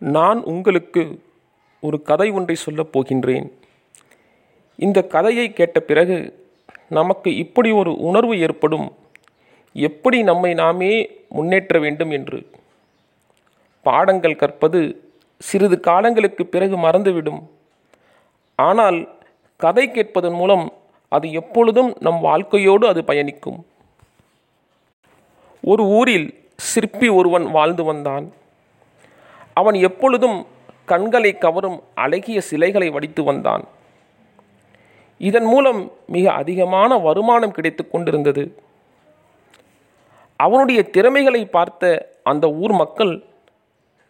நான் உங்களுக்கு ஒரு கதை ஒன்றை சொல்லப் போகின்றேன். இந்த கதையை கேட்ட பிறகு நமக்கு இப்படி ஒரு உணர்வு ஏற்படும். எப்படி நம்மை நாமே முன்னேற்ற வேண்டும் என்று. பாடங்கள் கற்பது சிறிது காலங்களுக்கு பிறகு மறந்துவிடும். ஆனால் கதை கேட்பதன் மூலம் அது எப்பொழுதும் நம் வாழ்க்கையோடு அது பயணிக்கும். ஒரு ஊரில் சிற்பி ஒருவன் வாழ்ந்து வந்தான். அவன் எப்பொழுதும் கண்களை கவரும் அழகிய சிலைகளை வடித்து வந்தான். இதன் மூலம் மிக அதிகமான வருமானம் கிடைத்து கொண்டிருந்தது. அவனுடைய திறமைகளை பார்த்த அந்த ஊர் மக்கள்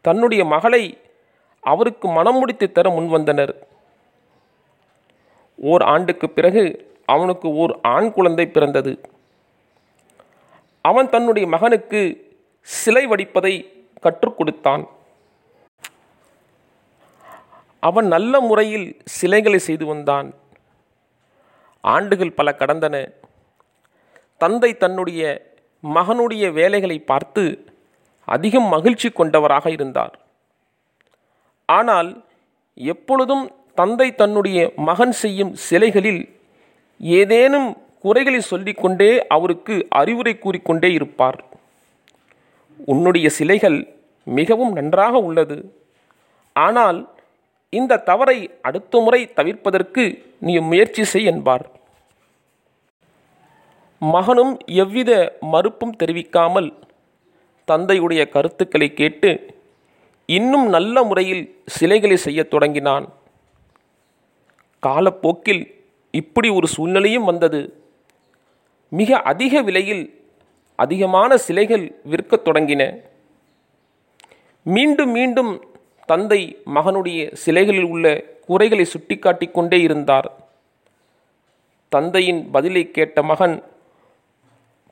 தன்னுடைய மகளை அவருக்கு மனம் முடித்து தர முன்வந்தனர் ஓர் ஆண்டுக்கு பிறகு அவனுக்கு ஓர் ஆண் குழந்தை பிறந்தது. அவன் தன்னுடைய மகனுக்கு சிலை வடிப்பதை கற்றுக் கொடுத்தான். அவன் நல்ல முறையில் சிலைகளை செய்து வந்தான். ஆண்டுகள் பல கடந்தன. தந்தை தன்னுடைய மகனுடைய வேலைகளை பார்த்து அதிகம் மகிழ்ச்சி கொண்டவராக இருந்தார். ஆனால் எப்பொழுதும் தந்தை தன்னுடைய மகன் செய்யும் சிலைகளில் ஏதேனும் குறைகளை சொல்லிக்கொண்டே அவருக்கு அறிவுரை கூறிக்கொண்டே இருப்பார். உன்னுடைய சிலைகள் மிகவும் நன்றாக உள்ளது. ஆனால் இந்த தவறை அடுத்த முறை தவிர்ப்பதற்கு நீ முயற்சி செய் என்பார். மகனும் எவ்வித மறுப்பும் தெரிவிக்காமல் தந்தையுடைய கருத்துக்களை கேட்டு இன்னும் நல்ல முறையில் சிலைகளை செய்யத் தொடங்கினான். காலப்போக்கில் இப்படி ஒரு சூழ்நிலையும் வந்தது. மிக அதிக விலையில் அதிகமான சிலைகள் விற்கத் தொடங்கின. மீண்டும் மீண்டும் தந்தை மகனுடைய சிலைகளில் உள்ள குறைகளை சுட்டிக்காட்டி கொண்டே இருந்தார். தந்தையின் பதிலை கேட்ட மகன்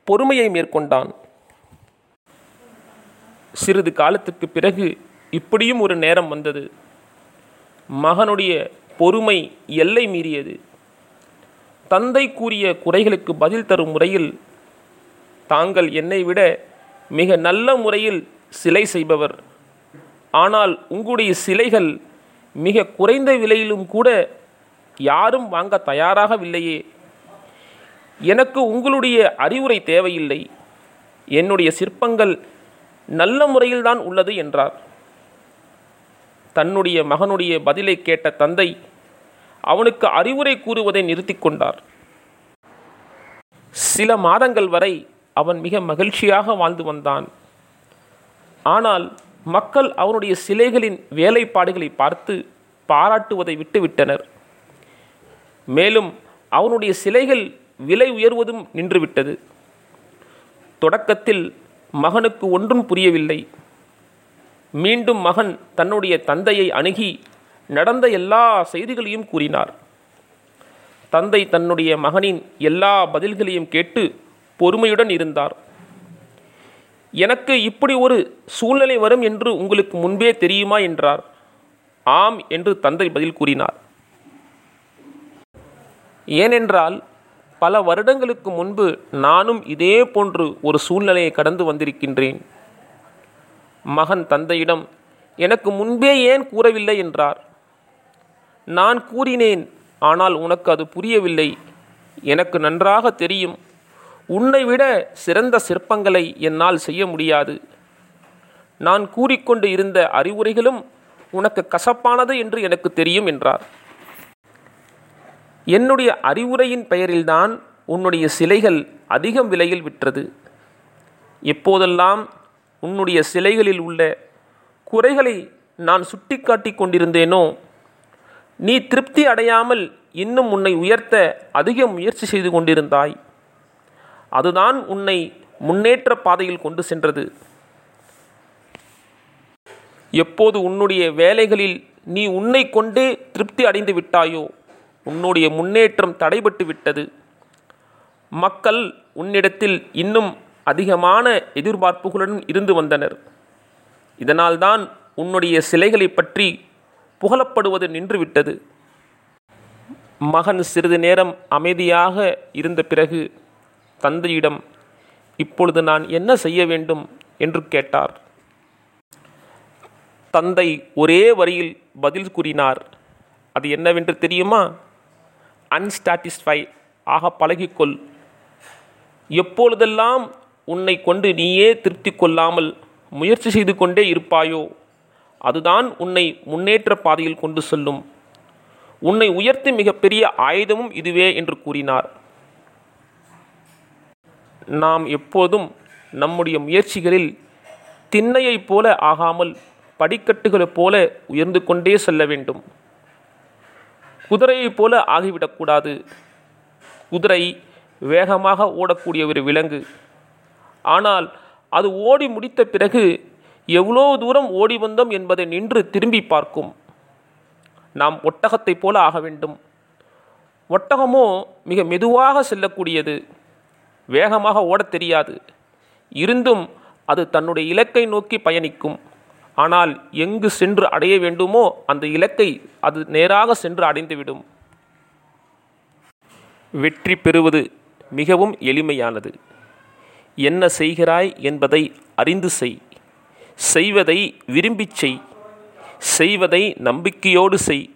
பொறுமையை மேற்கொண்டான். சிறிது காலத்துக்கு பிறகு இப்படியும் ஒரு நேரம் வந்தது. மகனுடைய பொறுமை எல்லை மீறியது. தந்தை கூறிய குறைகளுக்கு பதில் தரும் முறையில் தாங்கள் என்னை விட மிக நல்ல முறையில் சிலை செய்பவர். ஆனால் உங்களுடைய சிலைகள் மிக குறைந்த விலையிலும் கூட யாரும் வாங்க தயாராகவில்லையே. எனக்கு உங்களுடைய அறிவுரை தேவையில்லை. என்னுடைய சிற்பங்கள் நல்ல முறையில்தான் உள்ளது என்றார். தன்னுடைய மகனுடைய பதிலை கேட்ட தந்தை அவனுக்கு அறிவுரை கூறுவதை நிறுத்தி கொண்டார். சில மாதங்கள் வரை அவன் மிக மகிழ்ச்சியாக வாழ்ந்து வந்தான். ஆனால் மக்கள் அவனுடைய சிலைகளின் வேலைப்பாடுகளை பார்த்து பாராட்டுவதை விட்டுவிட்டனர். மேலும் அவனுடைய சிலைகள் விலை உயர்வதும் நின்றுவிட்டது. தொடக்கத்தில் மகனுக்கு ஒன்றும் புரியவில்லை. மீண்டும் மகன் தன்னுடைய தந்தையை அணுகி நடந்த எல்லா செய்திகளையும் கூறினார். தந்தை தன்னுடைய மகனின் எல்லா பதில்களையும் கேட்டு பொறுமையுடன் இருந்தார். எனக்கு இப்படி ஒரு சூழ்நிலை வரும் என்று உங்களுக்கு முன்பே தெரியுமா என்றார். ஆம் என்று தந்தை பதில் கூறினார். ஏனென்றால் பல வருடங்களுக்கு முன்பு நானும் இதே போன்று ஒரு சூழ்நிலையை கடந்து வந்திருக்கின்றேன். மகன் தந்தையிடம் எனக்கு முன்பே ஏன் கூறவில்லை? என்றார். நான் கூறினேன் ஆனால் உனக்கு அது புரியவில்லை. எனக்கு நன்றாக தெரியும். உன்னை விட சிறந்த சிற்பங்களை என்னால் செய்ய முடியாது. நான் கூறிக்கொண்டு இருந்த அறிவுரைகளும் உனக்கு கசப்பானது என்று எனக்கு தெரியும் என்றார். என்னுடைய அறிவுரையின் பெயரில்தான் உன்னுடைய சிலைகள் அதிகம் விலையில் விற்றது. எப்போதெல்லாம் உன்னுடைய சிலைகளில் உள்ள குறைகளை நான் சுட்டிக்காட்டி கொண்டிருந்தேனோ நீ திருப்தி அடையாமல் இன்னும் உன்னை உயர்த்த அதிக முயற்சி செய்து கொண்டிருந்தாய். அதுதான் உன்னை முன்னேற்ற பாதையில் கொண்டு சென்றது. எப்போது உன்னுடைய வேலைகளில் நீ உன்னை கொண்டே திருப்தி அடைந்து விட்டாயோ உன்னுடைய முன்னேற்றம் தடைபட்டு விட்டது. மக்கள் உன்னிடத்தில் இன்னும் அதிகமான எதிர்பார்ப்புகளுடன் இருந்து வந்தனர். இதனால்தான் உன்னுடைய சிலைகளை பற்றி புகழப்படுவது நின்றுவிட்டது. மகன் சிறிது நேரம் அமைதியாக இருந்த பிறகு தந்தையிடம் இப்பொழுது நான் என்ன செய்ய வேண்டும்? என்று கேட்டார். தந்தை ஒரே வரியில் பதில் கூறினார். அது என்னவென்று தெரியுமா? அன்ஸ்டாட்டிஸ்ஃபை ஆக பழகிக்கொள். எப்பொழுதெல்லாம் உன்னை கொண்டு நீயே திருப்தி கொள்ளாமல் முயற்சி செய்து கொண்டே இருப்பாயோ அதுதான் உன்னை முன்னேற்ற பாதையில் கொண்டு செல்லும். உன்னை உயர்த்தி மிகப்பெரிய ஆயுதமும் இதுவே என்று கூறினார். நாம் எப்போதும் நம்முடைய முயற்சிகளில் திண்ணையைப் போல ஆகாமல் படிக்கட்டுகளைப் போல உயர்ந்து கொண்டே செல்ல வேண்டும். குதிரையைப் போல ஆகிவிடக்கூடாது குதிரை வேகமாக ஓடக்கூடிய ஒரு விலங்கு. ஆனால் அது ஓடி முடித்த பிறகு எவ்வளோ தூரம் ஓடி வந்தோம் என்பதை நின்று திரும்பி பார்க்கும். நாம் ஒட்டகத்தைப் போல ஆக வேண்டும். ஒட்டகமோ மிக மெதுவாக செல்லக்கூடியது. வேகமாக ஓடத் தெரியாது. இருந்தும் அது தன்னுடைய இலக்கை நோக்கி பயணிக்கும். ஆனால் எங்கு சென்று அடைய வேண்டுமோ அந்த இலக்கை அது நேராக சென்று அடைந்துவிடும். வெற்றி பெறுவது மிகவும் எளிமையானது. என்ன செய்கிறாய் என்பதை அறிந்து செய். செய்வதை விரும்பிச் செய். செய்வதை நம்பிக்கையோடு செய்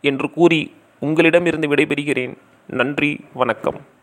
என்று கூறி உங்களிடமிருந்து விடைபெறுகிறேன். நன்றி வணக்கம்.